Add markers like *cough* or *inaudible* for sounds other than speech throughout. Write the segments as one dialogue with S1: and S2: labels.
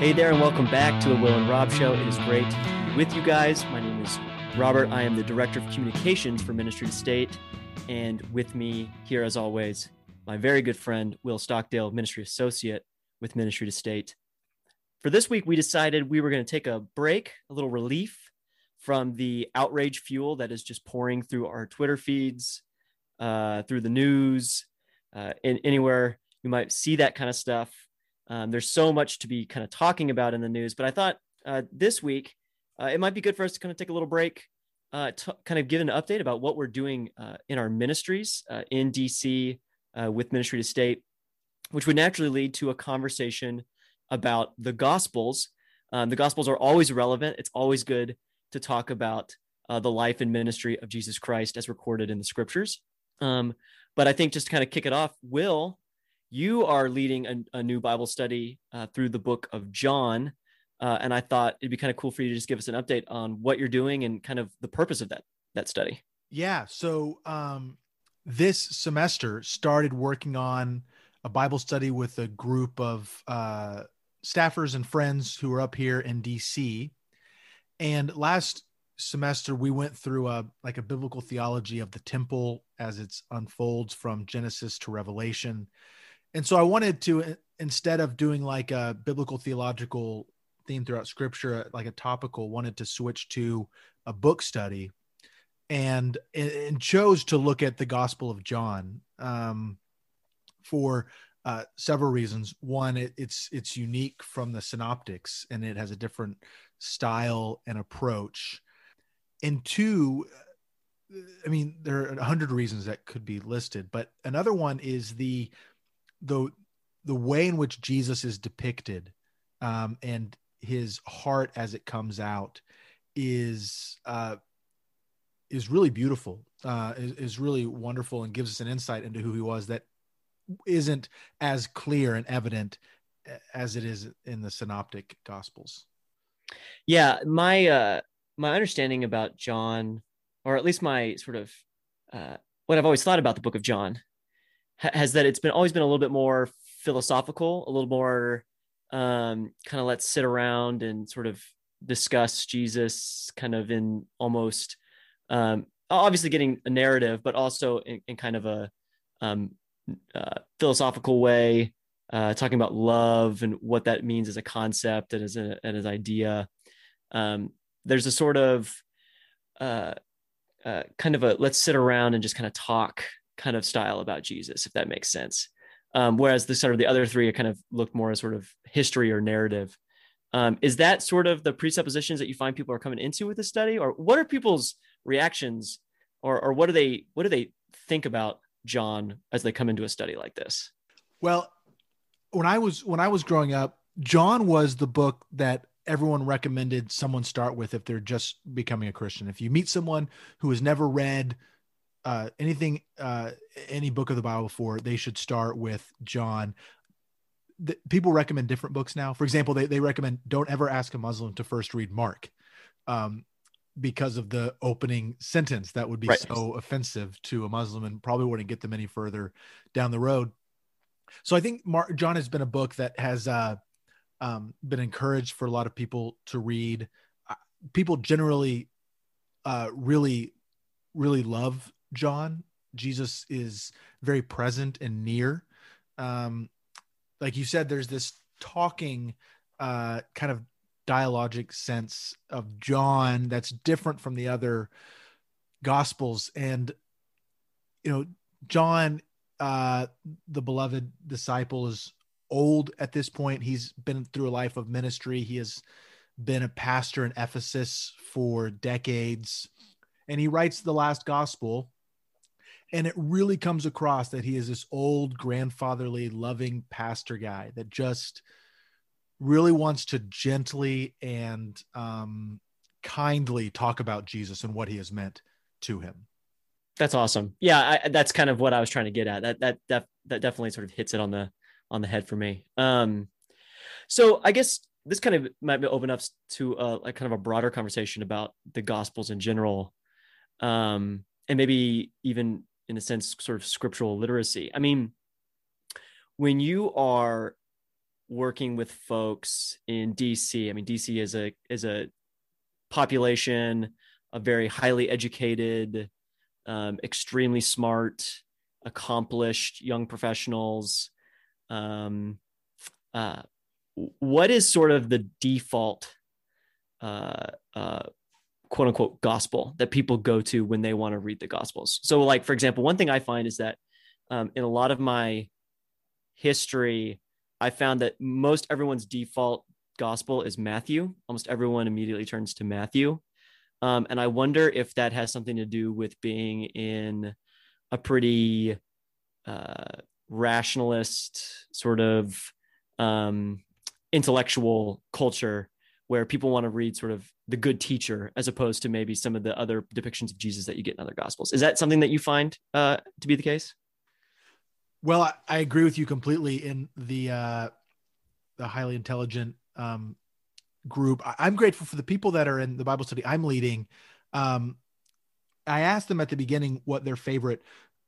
S1: Hey there, and welcome back to the Will and Rob Show. It is great to be with you guys. My name is Robert. I am the Director of Communications for Ministry to State. And with me here, as always, my very good friend, Will Stockdale, Ministry Associate with Ministry to State. For this week, we decided we were going to take a break, a little relief from the outrage fuel that is just pouring through our Twitter feeds, uh, through the news, uh, in, anywhere you might see that kind of stuff um, there's so much to be kind of talking about in the news, but I thought uh, this week uh, it might be good for us to kind of take a little break, uh, to kind of give an update about what we're doing uh, in our ministries uh, in DC uh, with Ministry to State, which would naturally lead to a conversation about the Gospels. Um, the Gospels are always relevant. It's always good to talk about the life and ministry of Jesus Christ as recorded in the Scriptures. Um, but I think just to kind of kick it off, Will, you are leading a, a new Bible study uh, through the book of John. Uh, and I thought it'd be kind of cool for you to just give us an update on what you're doing and kind of the purpose of that that study.
S2: Yeah. So um, this semester started working on a Bible study with a group of uh, staffers and friends who are up here in DC. And last semester we went through a like a biblical theology of the temple as it unfolds from Genesis to Revelation and so I wanted to instead of doing like a biblical theological theme throughout scripture, like a topical, wanted to switch to a book study, and and chose to look at the Gospel of John um, for uh, several reasons. One, it, it's it's unique from the synoptics, and it has a different style and approach. And two, I mean, there are a hundred reasons that could be listed, but another one is the the the way in which Jesus is depicted um, and his heart as it comes out is uh, is really beautiful, uh, is, is really wonderful, and gives us an insight into who he was that isn't as clear and evident as it is in the synoptic gospels.
S1: Yeah, my uh, my understanding about John, or at least my sort of uh, what I've always thought about the book of John, has that it's been always been a little bit more philosophical, a little more um, kind of let's sit around and sort of discuss Jesus kind of in almost um, obviously getting a narrative, but also in, in kind of a um, uh, philosophical way, uh, talking about love and what that means as a concept and as a and as idea. Um, there's a sort of uh, uh, kind of a let's sit around and just kind of talk kind of style about Jesus, if that makes sense. Um, whereas the sort of the other three kind of look more as sort of history or narrative. Um, is that sort of the presuppositions that you find people are coming into with the study, or what are people's reactions, or or what do they what do they think about John as they come into a study like this?
S2: Well, when I was when I was growing up, John was the book that everyone recommended someone start with if they're just becoming a Christian. If you meet someone who has never read uh, anything, uh, any book of the Bible before, they should start with John. The, people recommend different books now. For example, they, they recommend don't ever ask a Muslim to first read Mark um, because of the opening sentence that would be right. so offensive to a Muslim and probably wouldn't get them any further down the road. So I think Mark, John has been a book that has uh, um, been encouraged for a lot of people to read. Uh, people generally uh, really, really love John. Jesus is very present and near. Um, like you said, there's this talking uh, kind of dialogic sense of John that's different from the other gospels. And, you know, John, uh, the beloved disciple, is old at this point. He's been through a life of ministry. He has been a pastor in Ephesus for decades. And he writes the last gospel and it really comes across that he is this old grandfatherly loving pastor guy that just really wants to gently and um, kindly talk about jesus and what he has meant to him.
S1: That's awesome. Yeah I, that's kind of what i was trying to get at. That that that, that definitely sort of hits it on the on the head for me. Um so i guess this kind of might be open up to a, a kind of a broader conversation about the gospels in general. Um and maybe even in a sense, sort of scriptural literacy. I mean, when you are working with folks in DC. I mean, DC is a is a population of very highly educated, um, extremely smart, accomplished young professionals. Um, uh, what is sort of the default uh, uh, quote unquote gospel that people go to when they want to read the gospels. So like for example one thing i find is that um, in a lot of my history i found that most everyone's default gospel is matthew. Almost everyone immediately turns to matthew. Um, and i wonder if that has something to do with being in a pretty uh, rationalist sort of um, intellectual culture where people want to read sort of the good teacher as opposed to maybe some of the other depictions of Jesus that you get in other gospels. Is that something that you find uh, to be the case?
S2: Well, I, I, agree with you completely in the uh, the highly intelligent um, group. I, am grateful for the people that are in the Bible study I'm leading. Um, I asked them at the beginning what their favorite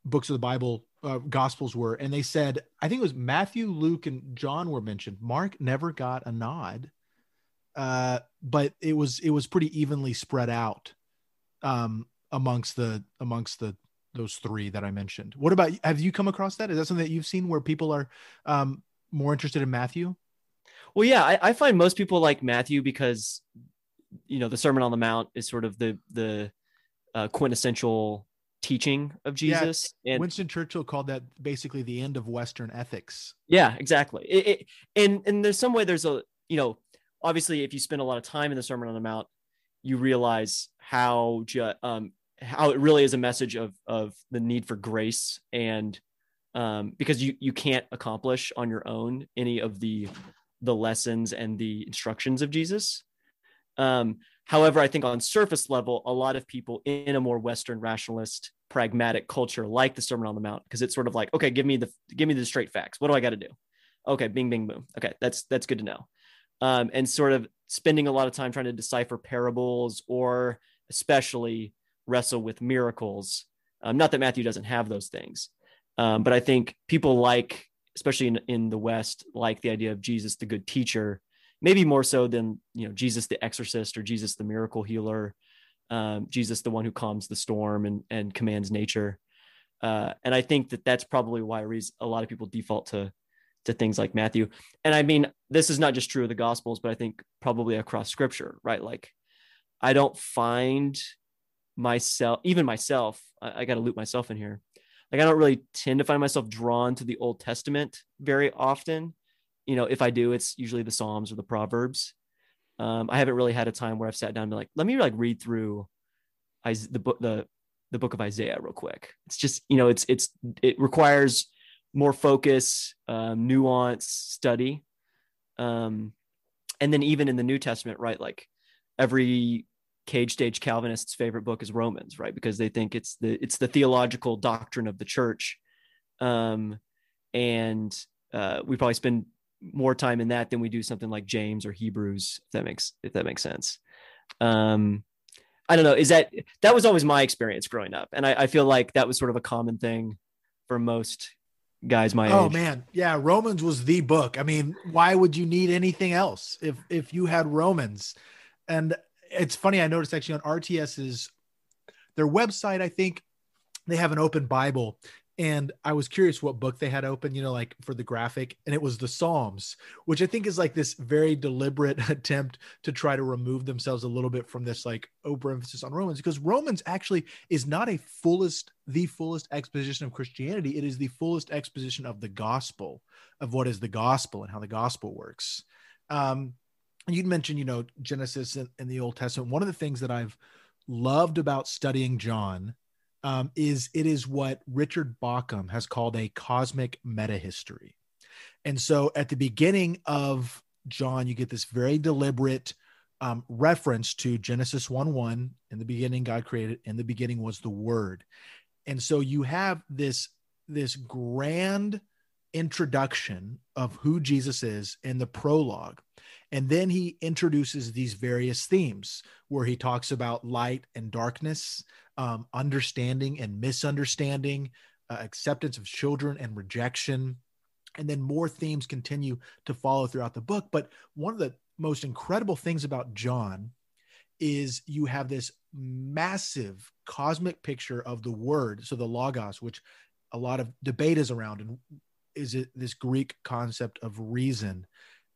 S2: books of the Bible uh, gospels were, and they said I think it was Matthew, Luke, and John were mentioned. Mark never got a nod, uh, but it was it was pretty evenly spread out um, amongst the amongst the those three that I mentioned. What about have you come across that? Is that something that you've seen where people are um, more interested in Matthew?
S1: Well, yeah, I, I find most people like Matthew because you know the Sermon on the Mount is sort of the the uh, quintessential teaching of Jesus.
S2: Yeah, and Winston Churchill called that basically the end of Western ethics.
S1: Yeah, exactly. It, it, and and there's some way there's a you know obviously if you spend a lot of time in the Sermon on the Mount, you realize how ju- um, how it really is a message of of the need for grace and um, because you you can't accomplish on your own any of the the lessons and the instructions of Jesus. Um, however, I think on surface level, a lot of people in a more Western rationalist, pragmatic culture like the Sermon on the Mount, because it's sort of like, okay, give me the give me the straight facts. What do I got to do? Okay, bing, bing, boom. Okay, that's that's good to know. Um, and sort of spending a lot of time trying to decipher parables or especially wrestle with miracles. Um, not that Matthew doesn't have those things, um, but I think people like, especially in, in the West, like the idea of Jesus, the good teacher, maybe more so than you know Jesus the exorcist or Jesus the miracle healer, um, Jesus the one who calms the storm and and commands nature. Uh, and I think that that's probably why a lot of people default to to things like Matthew. And I mean, this is not just true of the Gospels, but I think probably across Scripture, right? Like, I don't find myself, even myself, I, I got to loop myself in here. Like, I don't really tend to find myself drawn to the Old Testament very often. You know, if I do, it's usually the Psalms or the Proverbs. Um, I haven't really had a time where I've sat down and been like, let me like read through the book, the the book of Isaiah real quick. It's just, you know, it's it's it requires more focus, um, nuance, study. Um, and then even in the New Testament, right? Like every cage stage Calvinist's favorite book is Romans, right? Because they think it's the it's the theological doctrine of the church. Um, and uh, we probably spend more time in that than we do something like James or Hebrews, if that makes if that makes sense. Um, I don't know. Is that that was always my experience growing up, and I, I feel like that was sort of a common thing for most guys my
S2: oh,
S1: age.
S2: man, yeah, Romans was the book. I mean, why would you need anything else if if you had Romans? And it's funny, I noticed actually on RTS's their website, I think they have an open Bible and I was curious what book they had open, you know, like for the graphic, and it was the Psalms, which I think is like this very deliberate *laughs* attempt to try to remove themselves a little bit from this like overemphasis on Romans, because Romans actually is not a fullest, the fullest exposition of Christianity. It is the fullest exposition of the gospel, of what is the gospel and how the gospel works. Um, you'd mentioned, you know, Genesis in the Old Testament. One of the things that I've loved about studying John um, is it is what Richard Bauckham has called a cosmic meta history. And so at the beginning of John, you get this very deliberate um, reference to Genesis 1 1. In the beginning, God created, in the beginning was the Word. And so you have this, this grand introduction of who Jesus is in the prologue. And then he introduces these various themes where he talks about light and darkness, um, understanding and misunderstanding, uh, acceptance of children and rejection, and then more themes continue to follow throughout the book. But one of the most incredible things about John is you have this massive cosmic picture of the word, so the logos, which a lot of debate is around, and is it this Greek concept of reason?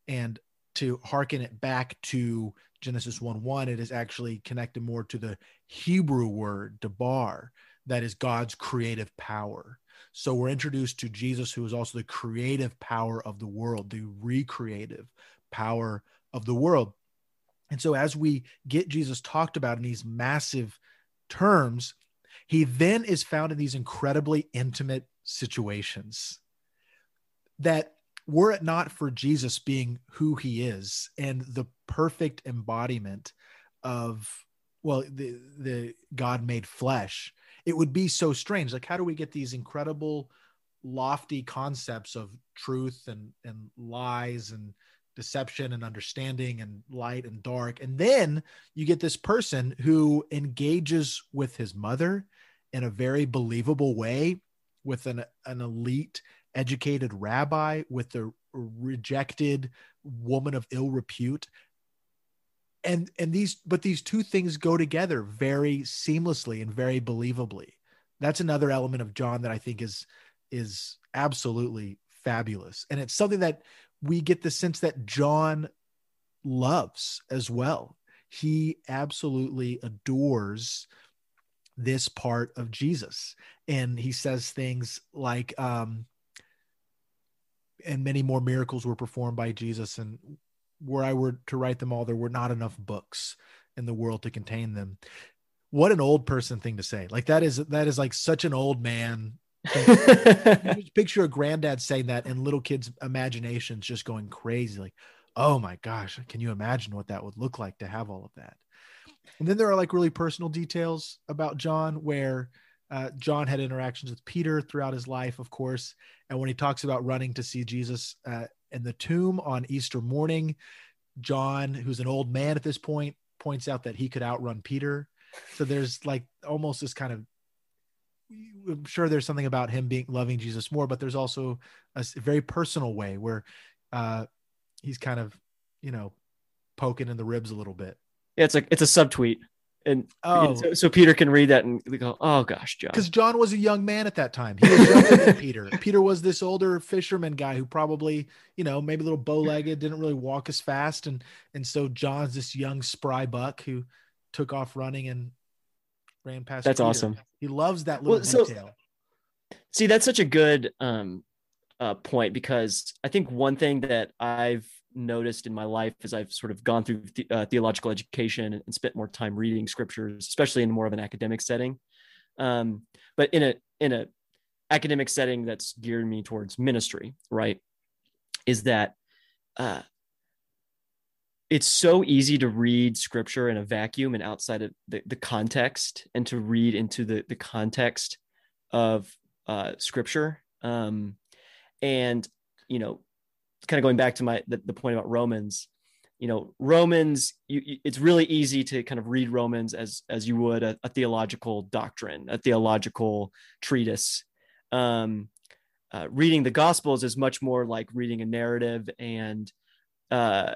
S2: And to hearken it back to Genesis 1 1, it is actually connected more to the Hebrew word, debar, that is God's creative power. So we're introduced to Jesus, who is also the creative power of the world, the recreative power of the world. And so as we get Jesus talked about in these massive terms, he then is found in these incredibly intimate situations that were it not for Jesus being who he is and the perfect embodiment of well the the God made flesh it would be so strange. Like how do we get these incredible lofty concepts of truth and and lies and deception and understanding and light and dark? And then you get this person who engages with his mother in a very believable way with an an elite educated rabbi with the rejected woman of ill repute. And and these but these two things go together very seamlessly and very believably. That's another element of john that i think is is absolutely fabulous. And it's something that we get the sense that john loves as well. He absolutely adores this part of jesus. And he says things like um and many more miracles were performed by Jesus. And were I were to write them all, there were not enough books in the world to contain them. What an old person thing to say. Like that is that is like such an old man. *laughs* picture a granddad saying that and little kids' imaginations just going crazy. Like, oh my gosh, can you imagine what that would look like to have all of that? And then there are like really personal details about John where uh, John had interactions with Peter throughout his life, of course. And when he talks about running to see Jesus uh, in the tomb on Easter morning, John, who's an old man at this point, points out that he could outrun Peter. So there's like almost this kind of I'm sure there's something about him being loving Jesus more, but there's also a very personal way where uh, he's kind of, you know, poking in the ribs a little bit.
S1: Yeah, it's like it's a subtweet and oh. so, so, Peter can read that and go, "Oh gosh, John,"
S2: because John was a young man at that time. He was younger than *laughs* Peter. Peter was this older fisherman guy who probably, you know, maybe a little bow-legged, didn't really walk as fast, and and so John's this young spry buck who took off running and ran past.
S1: That's
S2: Peter.
S1: awesome.
S2: He loves that little well, detail.
S1: See, that's such a good um, uh, point because I think one thing that I've noticed in my life as I've sort of gone through the, uh, theological education and, spent more time reading scriptures, especially in more of an academic setting. Um, but in a in a academic setting that's geared me towards ministry, right? Is that uh, it's so easy to read scripture in a vacuum and outside of the, the context and to read into the, the context of uh, scripture. Um, and, you know, kind of going back to my the, the point about Romans, you know, Romans, you, you, it's really easy to kind of read Romans as as you would a, a theological doctrine, a theological treatise. Um, uh, reading the Gospels is much more like reading a narrative and uh,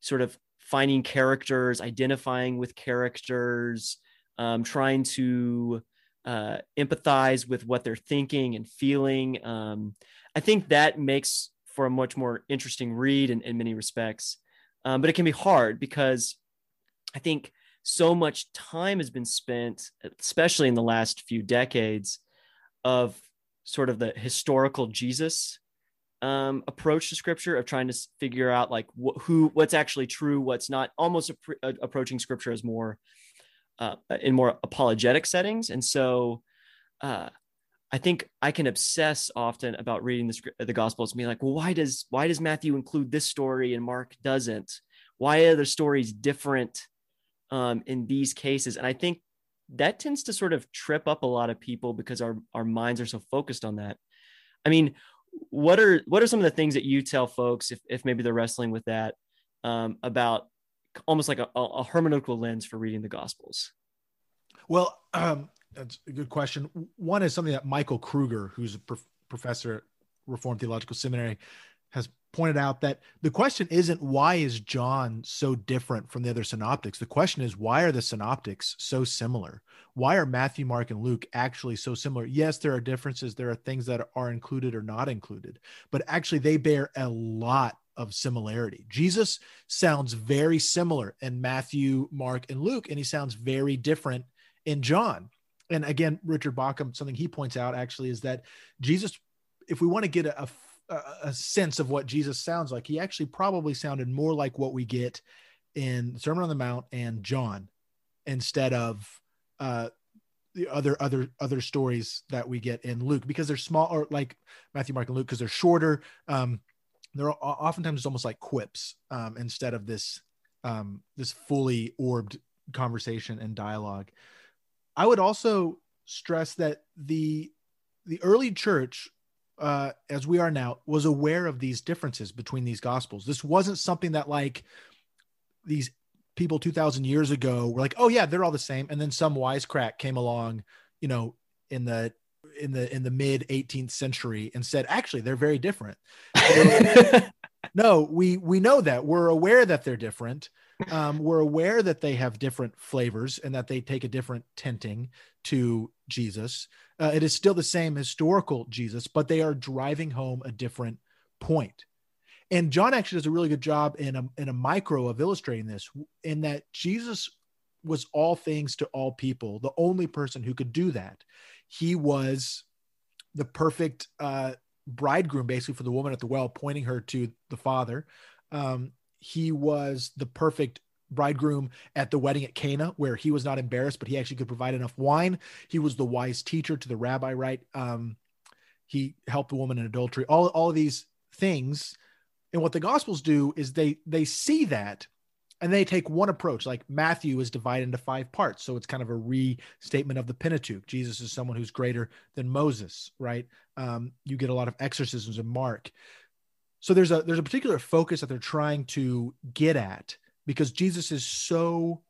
S1: sort of finding characters, identifying with characters, um, trying to uh, empathize with what they're thinking and feeling. Um, I think that makes for a much more interesting read in, in many respects. Um, but it can be hard because I think so much time has been spent, especially in the last few decades, of sort of the historical Jesus um, approach to scripture of trying to figure out like wh- who what's actually true, what's not. Almost approaching scripture as more uh, in more apologetic settings, and so uh, I think I can obsess often about reading the, the Gospels and be like, well, why does why does Matthew include this story and Mark doesn't? Why are the stories different um, in these cases? And I think that tends to sort of trip up a lot of people because our our minds are so focused on that. I mean, what are what are some of the things that you tell folks if if maybe they're wrestling with that um, about almost like a, a hermeneutical lens for reading the Gospels?
S2: Well, um, that's a good question. One is something that Michael Kruger, who's a prof- professor at Reformed Theological Seminary, has pointed out that the question isn't why is John so different from the other synoptics? The question is why are the synoptics so similar? Why are Matthew, Mark, and Luke actually so similar? Yes, there are differences. There are things that are included or not included, but actually they bear a lot of similarity. Jesus sounds very similar in Matthew, Mark, and Luke, and he sounds very different in John. And again, Richard Bauckham, something he points out actually is that Jesus, if we want to get a, a, a sense of what Jesus sounds like, he actually probably sounded more like what we get in Sermon on the Mount and John instead of uh, the other other other stories that we get in Luke because they're small or like Matthew, Mark, and Luke because they're shorter. Um, they're oftentimes almost like quips um, instead of this um, this fully orbed conversation and dialogue. I would also stress that the the early church, uh, as we are now, was aware of these differences between these gospels. This wasn't something that like these people 2000 years ago were like, oh yeah, they're all the same. And then some wisecrack came along, you know, in the in the in the mid 18th century and said actually they're very different *laughs* no we we know that. We're aware that they're different. Um, we're aware that they have different flavors and that they take a different tinting to jesus. Uh, it is still the same historical jesus but they are driving home a different point. and john actually does a really good job in a, in a micro of illustrating this in that jesus was all things to all people the only person who could do that. He was the perfect uh, bridegroom, basically, for the woman at the well, pointing her to the father. Um, he was the perfect bridegroom at the wedding at Cana, where he was not embarrassed, but he actually could provide enough wine. He was the wise teacher to the rabbi, right? Um, he helped the woman in adultery. All all of these things, and what the Gospels do is they they see that and they take one approach like matthew is divided into five parts. So it's kind of a restatement of the pentateuch. Jesus is someone who's greater than moses right? Um, you get a lot of exorcisms in mark. So there's a there's a particular focus that they're trying to get at because jesus is so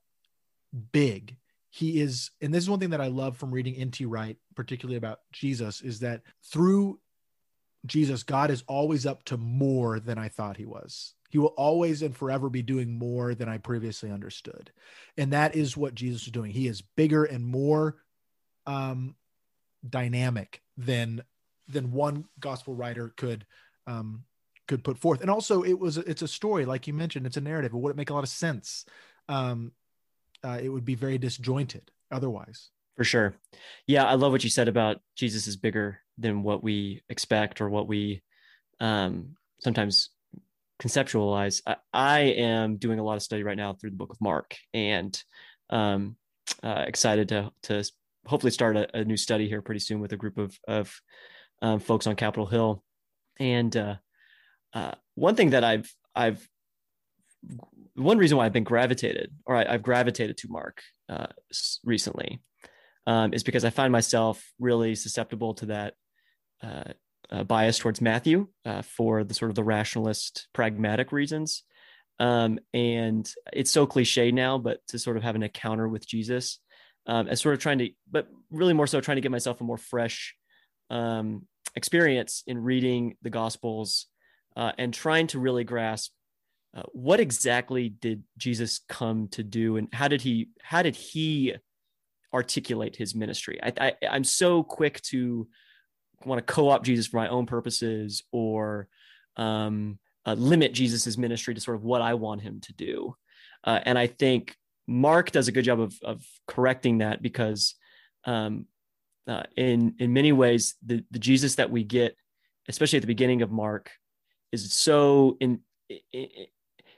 S2: big. He is and this is one thing that i love from reading nt wright particularly about jesus is that through jesus god is always up to more than i thought he was he will always and forever be doing more than I previously understood. And that is what Jesus is doing. He is bigger and more um, dynamic than than one gospel writer could um, could put forth. And also it was it's a story like you mentioned, it's a narrative. It wouldn't make a lot of sense. Um, uh, it would be very disjointed otherwise.
S1: For sure. Yeah, I love what you said about Jesus is bigger than what we expect or what we um, sometimes conceptualize I, I, am doing a lot of study right now through the book of mark and um, uh, excited to to hopefully start a, a, new study here pretty soon with a group of of um, folks on capitol hill. And uh, uh, one thing that i've i've one reason why i've been gravitated or I, have gravitated to mark uh, recently um, is because i find myself really susceptible to that uh, bias towards Matthew uh, for the sort of the rationalist, pragmatic reasons. Um, and it's so cliche now, but to sort of have an encounter with Jesus, um, as sort of trying to, but really more so trying to give myself a more fresh um, experience in reading the Gospels uh, and trying to really grasp uh, what exactly did Jesus come to do, and how did he how did he articulate his ministry? I, I I'm so quick to want to co-opt Jesus for my own purposes or um, uh, limit Jesus's ministry to sort of what I want him to do. Uh, and I think Mark does a good job of, of correcting that because um, uh, in in many ways the the Jesus that we get, especially at the beginning of Mark, is so in.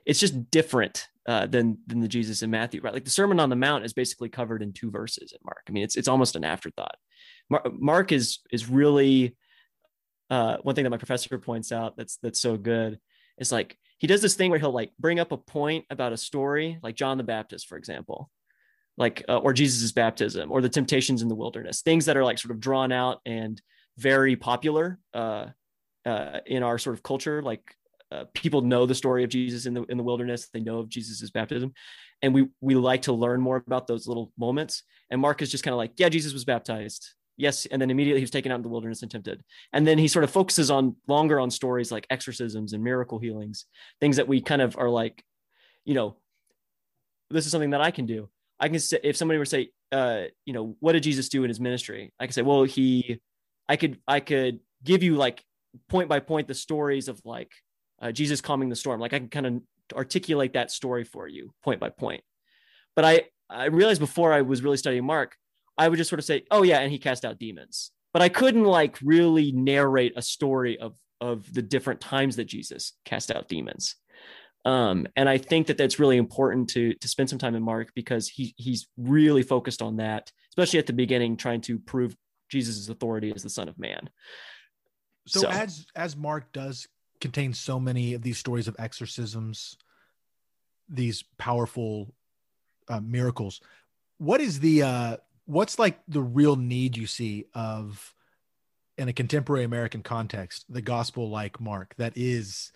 S1: it's just different uh, than than the Jesus in Matthew, right? Like the Sermon on the Mount is basically covered in two verses in Mark. I mean, it's it's almost an afterthought. Mark is is really uh, one thing that my professor points out that's that's so good is like he does this thing where he'll like bring up a point about a story, like John the Baptist, for example, like uh, or Jesus's baptism or the temptations in the wilderness, things that are like sort of drawn out and very popular uh, uh, in our sort of culture. Like uh, people know the story of Jesus in the in the wilderness, they know of Jesus's baptism, and we we like to learn more about those little moments. And Mark is just kind of like, yeah, Jesus was baptized yes, and then immediately he was taken out in the wilderness and tempted. And then he sort of focuses on longer on stories like exorcisms and miracle healings, things that we kind of are like, you know, this is something that I can do. I can say if somebody were to say, uh, you know, what did Jesus do in his ministry? I could say, well, he, I could, I could give you like point by point the stories of like uh, Jesus calming the storm. Like I can kind of articulate that story for you point by point. But I, I realized before I was really studying Mark, I would just sort of say, oh yeah, and he cast out demons. But I couldn't like really narrate a story of of the different times that Jesus cast out demons. Um, and I think that that's really important to to spend some time in Mark because he he's really focused on that, especially at the beginning, trying to prove Jesus' authority as the Son of Man.
S2: So, so as as Mark does contain so many of these stories of exorcisms, these powerful uh, miracles, what is the uh, what's like the real need you see of in a contemporary American context, the gospel like Mark that is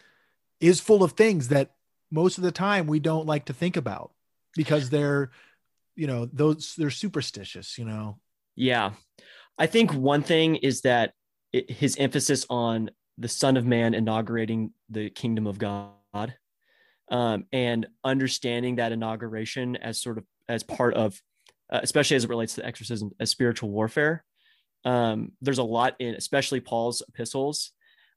S2: is full of things that most of the time we don't like to think about because they're you know those they're superstitious you know?
S1: Yeah. I think one thing is that it, his emphasis on the son of man inaugurating the kingdom of god um, and understanding that inauguration as sort of as part of uh, especially as it relates to exorcism as spiritual warfare. Um, there's a lot in especially paul's epistles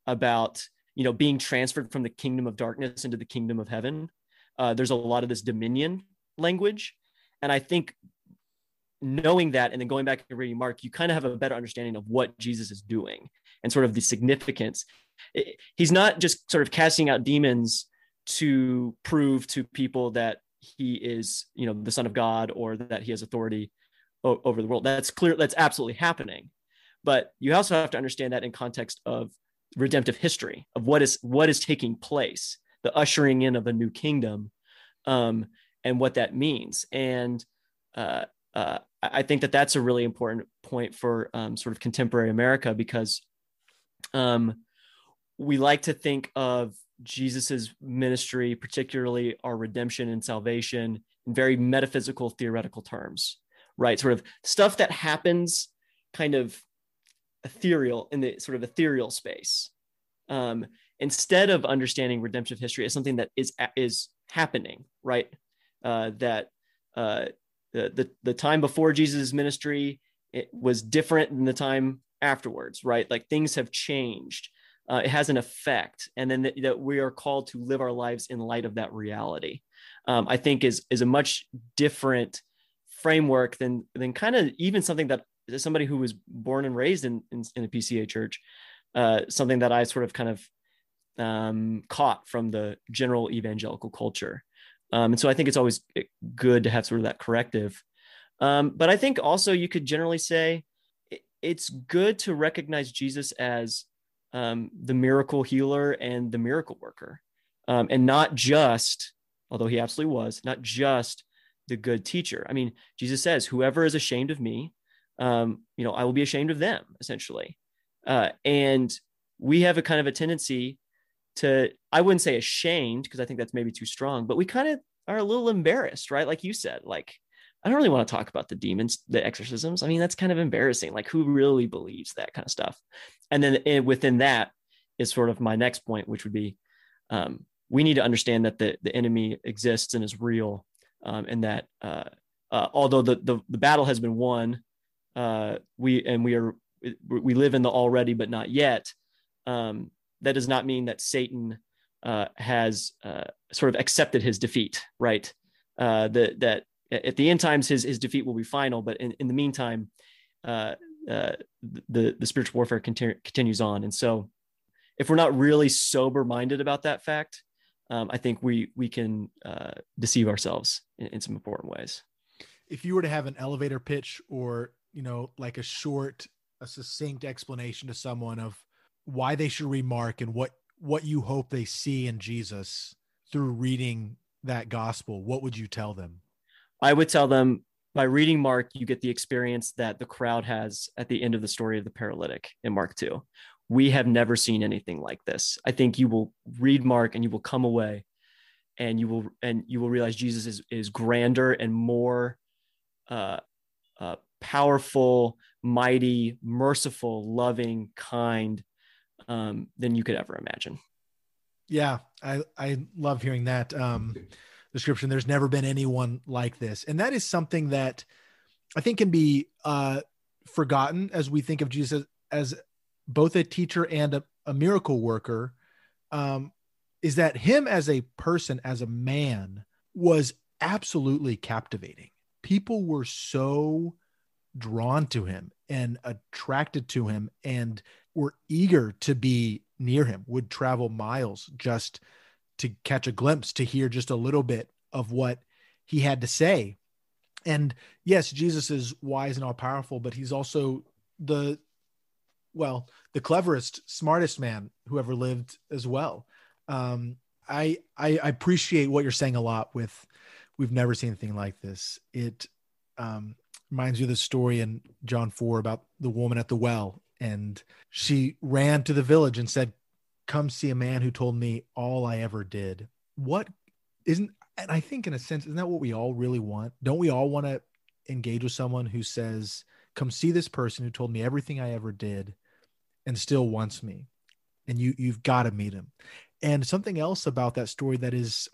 S1: about you know being transferred from the kingdom of darkness into the kingdom of heaven. Uh, there's a lot of this dominion language. And i think knowing that and then going back and reading mark you kind of have a better understanding of what jesus is doing and sort of the significance. He's not just sort of casting out demons to prove to people that he is you know the son of god or that he has authority o- over the world that's clear that's absolutely happening but you also have to understand that in context of redemptive history of what is what is taking place, the ushering in of a new kingdom, um, and what that means. And uh, uh, I think that that's a really important point for um, sort of contemporary America because um, we like to think of Jesus's ministry, particularly our redemption and salvation, in very metaphysical, theoretical terms, right? Sort of stuff that happens kind of ethereal in the sort of ethereal space. Um, instead of understanding redemptive history as something that is is happening right? Uh, that uh, the, the the time before jesus' ministry it was different than the time afterwards right? Like things have changed uh, it has an effect and then that, that, we are called to live our lives in light of that reality um, i think is is a much different framework than than kind of even something that somebody who was born and raised in, in, in a PCA church, uh, something that I sort of kind of um, caught from the general evangelical culture. Um, and so I think it's always good to have sort of that corrective. Um, but I think also you could generally say it's good to recognize Jesus as um, the miracle healer and the miracle worker, um, and not just, although he absolutely was, not just the good teacher. I mean, Jesus says, "Whoever is ashamed of me, um, you know, I will be ashamed of them, essentially. Uh, and we have a kind of a tendency to, I wouldn't say ashamed because I think that's maybe too strong, but we kind of are a little embarrassed, right? Like you said, like, I don't really want to talk about the demons, the exorcisms. I mean, that's kind of embarrassing. Like, who really believes that kind of stuff? And then within that is sort of my next point, which would be um, we need to understand that the, the enemy exists and is real, um, and that uh, uh, although the, the, the battle has been won, uh, we and we are we live in the already but not yet. Um, that does not mean that Satan uh, has uh, sort of accepted his defeat, right? Uh, that at the end times his his defeat will be final, but in, in the meantime, uh, uh, the the spiritual warfare continue, continues on, and so if we're not really sober minded about that fact, um, I think we we can uh, deceive ourselves in, in some important ways.
S2: If you were to have an elevator pitch or you know, like a short, a succinct explanation to someone of why they should read Mark and what what you hope they see in Jesus through reading that gospel, what would you tell them?
S1: I would tell them by reading Mark, you get the experience that the crowd has at the end of the story of the paralytic in Mark 2. We have never seen anything like this. I think you will read Mark and you will come away and you will and you will realize Jesus is is grander and more uh, uh, powerful, mighty, merciful, loving, kind um, than you could ever imagine.
S2: Yeah, I I love hearing that um, description. There's never been anyone like this, and that is something that I think can be uh, forgotten as we think of Jesus as both a teacher and a, a miracle worker. Um, is that him as a person, as a man, was absolutely captivating. People were so drawn to him and attracted to him and were eager to be near him, would travel miles just to catch a glimpse, to hear just a little bit of what he had to say. And yes, Jesus is wise and all powerful, but he's also the, well, the cleverest, smartest man who ever lived as well. Um, I, I, appreciate what you're saying a lot with, we've never seen anything like this. It, um, reminds you of the story in John 4 about the woman at the well. And she ran to the village and said, Come see a man who told me all I ever did. What isn't, and I think in a sense, isn't that what we all really want? Don't we all want to engage with someone who says, Come see this person who told me everything I ever did and still wants me? And you, you've got to meet him. And something else about that story that is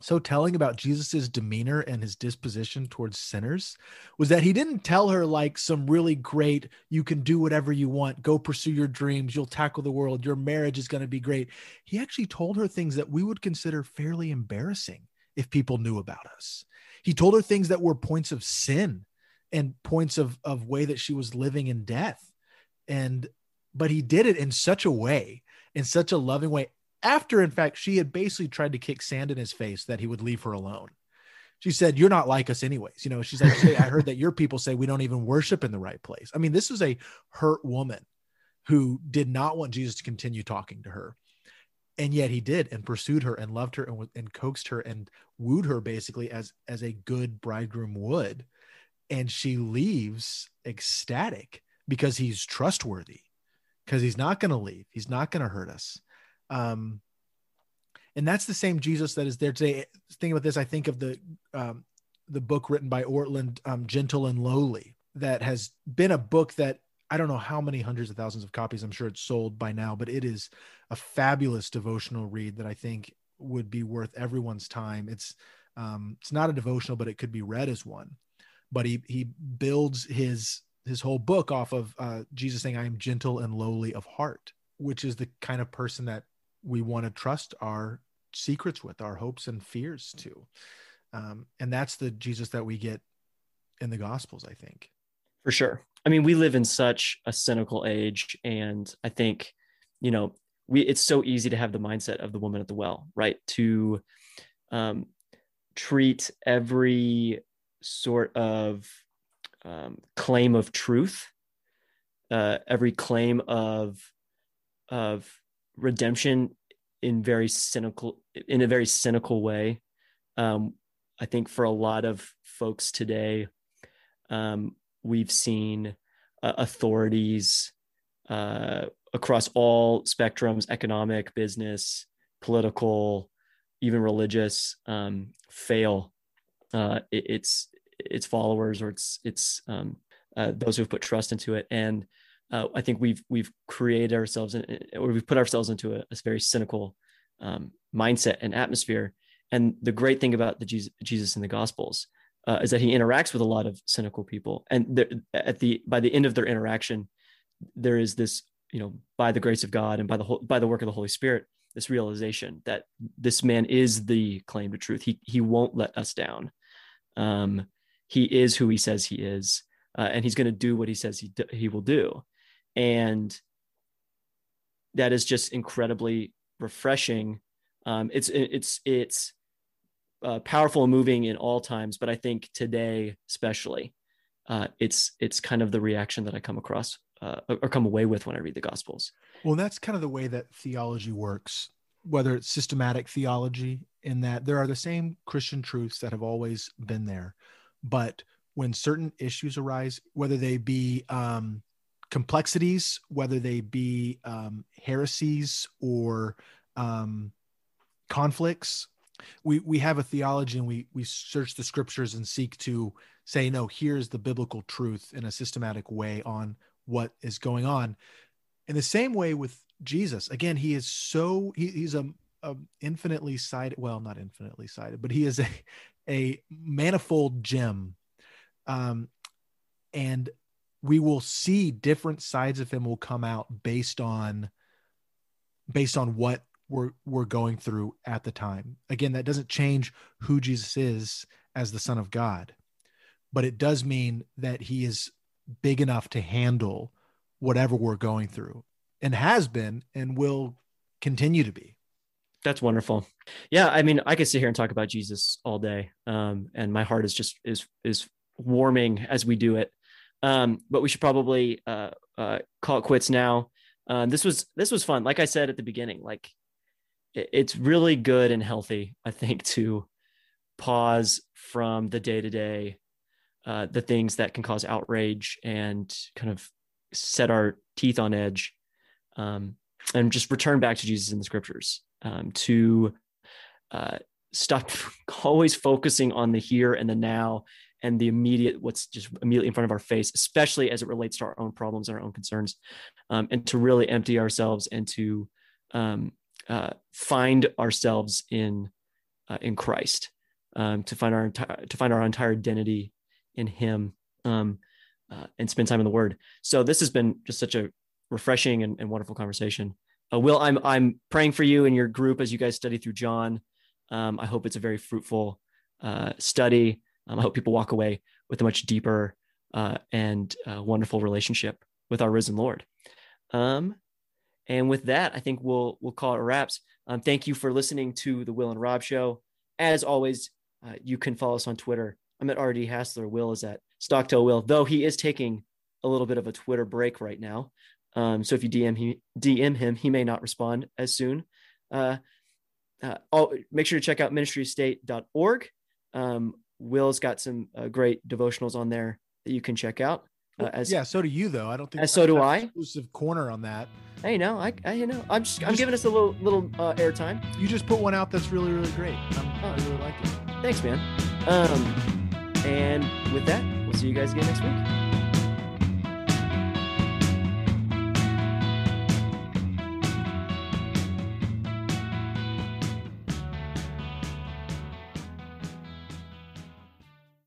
S2: so telling about Jesus's demeanor and his disposition towards sinners was that he didn't tell her like some really great you can do whatever you want. Go pursue your dreams. You'll tackle the world. Your marriage is going to be great. He actually told her things that we would consider fairly embarrassing if people knew about us. He told her things that were points of sin and points of of way that she was living in death. And but he did it in such a way in such a loving way after in fact she had basically tried to kick sand in his face that he would leave her alone. She said you're not like us anyways. You know she's like hey, i heard that your people say we don't even worship in the right place. I mean this was a hurt woman who did not want jesus to continue talking to her. And yet he did and pursued her and loved her and, and coaxed her and wooed her basically as as a good bridegroom would. And she leaves ecstatic because he's trustworthy because he's not going to leave. He's not going to hurt us um, and that's the same Jesus that is there today. Thinking about this, I think of the um, the book written by Ortlund, um, Gentle and Lowly, that has been a book that I don't know how many hundreds of thousands of copies. I'm sure it's sold by now, but it is a fabulous devotional read that I think would be worth everyone's time. It's um, it's not a devotional, but it could be read as one. But he he builds his his whole book off of uh, Jesus saying, "I am gentle and lowly of heart," which is the kind of person that we want to trust our secrets with, our hopes and fears to. Um, and that's the Jesus that we get in the Gospels, I think.
S1: For sure. I mean, we live in such a cynical age, and I think, you know, we it's so easy to have the mindset of the woman at the well, right? To um, treat every sort of um, claim of truth, uh, every claim of of redemption in very cynical in a very cynical way. Um, i think for a lot of folks today um, we've seen uh, authorities uh, across all spectrums economic business political even religious um, fail uh, it, it's its followers or it's it's um, uh, those who've put trust into it. And uh, I think we've we've created ourselves in, or we've put ourselves into a, a very cynical um, mindset and atmosphere. And the great thing about the Jesus, Jesus in the Gospels uh, is that he interacts with a lot of cynical people, and at the by the end of their interaction, there is this you know by the grace of God and by the whole, by the work of the Holy Spirit, this realization that this man is the claim to truth. He he won't let us down. Um, he is who he says he is, uh, and he's going to do what he says he he will do and that is just incredibly refreshing. Um, it's it's it's uh, powerful and moving in all times, but I think today especially, uh, it's it's kind of the reaction that I come across uh, or come away with when I read the Gospels.
S2: Well, that's kind of the way that theology works, whether it's systematic theology, in that there are the same Christian truths that have always been there, but when certain issues arise, whether they be um, complexities, whether they be um, heresies or um, conflicts. We we have a theology and we we search the scriptures and seek to say, no, here's the biblical truth in a systematic way on what is going on. In the same way with Jesus, again, he is so he, he's a, a infinitely sided, well, not infinitely sided, but he is a a manifold gem. Um, and we will see different sides of him will come out based on based on what we're we're going through at the time. Again, that doesn't change who Jesus is as the Son of God, but it does mean that he is big enough to handle whatever we're going through and has been and will continue to be.
S1: That's wonderful. Yeah, I mean, I could sit here and talk about Jesus all day, um, and my heart is just is is warming as we do it. Um, but we should probably uh, uh, call it quits now. Um, this was this was fun. Like I said at the beginning, like it, it's really good and healthy, I think, to pause from the day to day, the things that can cause outrage and kind of set our teeth on edge, um, and just return back to Jesus in the scriptures um, to uh, stop *laughs* always focusing on the here and the now and the immediate what's just immediately in front of our face especially as it relates to our own problems and our own concerns um, and to really empty ourselves and to um, uh, find ourselves in uh, in christ um, to find our entire to find our entire identity in him um, uh, and spend time in the word. So this has been just such a refreshing and, and wonderful conversation. Uh, will i'm i'm praying for you and your group as you guys study through john. Um, i hope it's a very fruitful uh, study um, I hope people walk away with a much deeper uh, and uh, wonderful relationship with our risen Lord. Um, and with that, I think we'll we'll call it wraps. Um, thank you for listening to the Will and Rob Show. As always, uh, you can follow us on Twitter. I'm at RD Hassler. Will is at Stocktail Will, though he is taking a little bit of a Twitter break right now. Um, so if you DM he, DM him, he may not respond as soon. Uh, uh, make sure to check out ministrystate.org. Um, Will's got some uh, great devotionals on there that you can check out.
S2: Uh, as yeah, so do you though. I don't think
S1: as so do I.
S2: Exclusive corner on that.
S1: Hey, no, I, I you know, I'm just, I'm giving us a little, little uh, airtime.
S2: You just put one out that's really, really great. I'm, oh. I really like it.
S1: Thanks, man. Um, and with that, we'll see you guys again next week.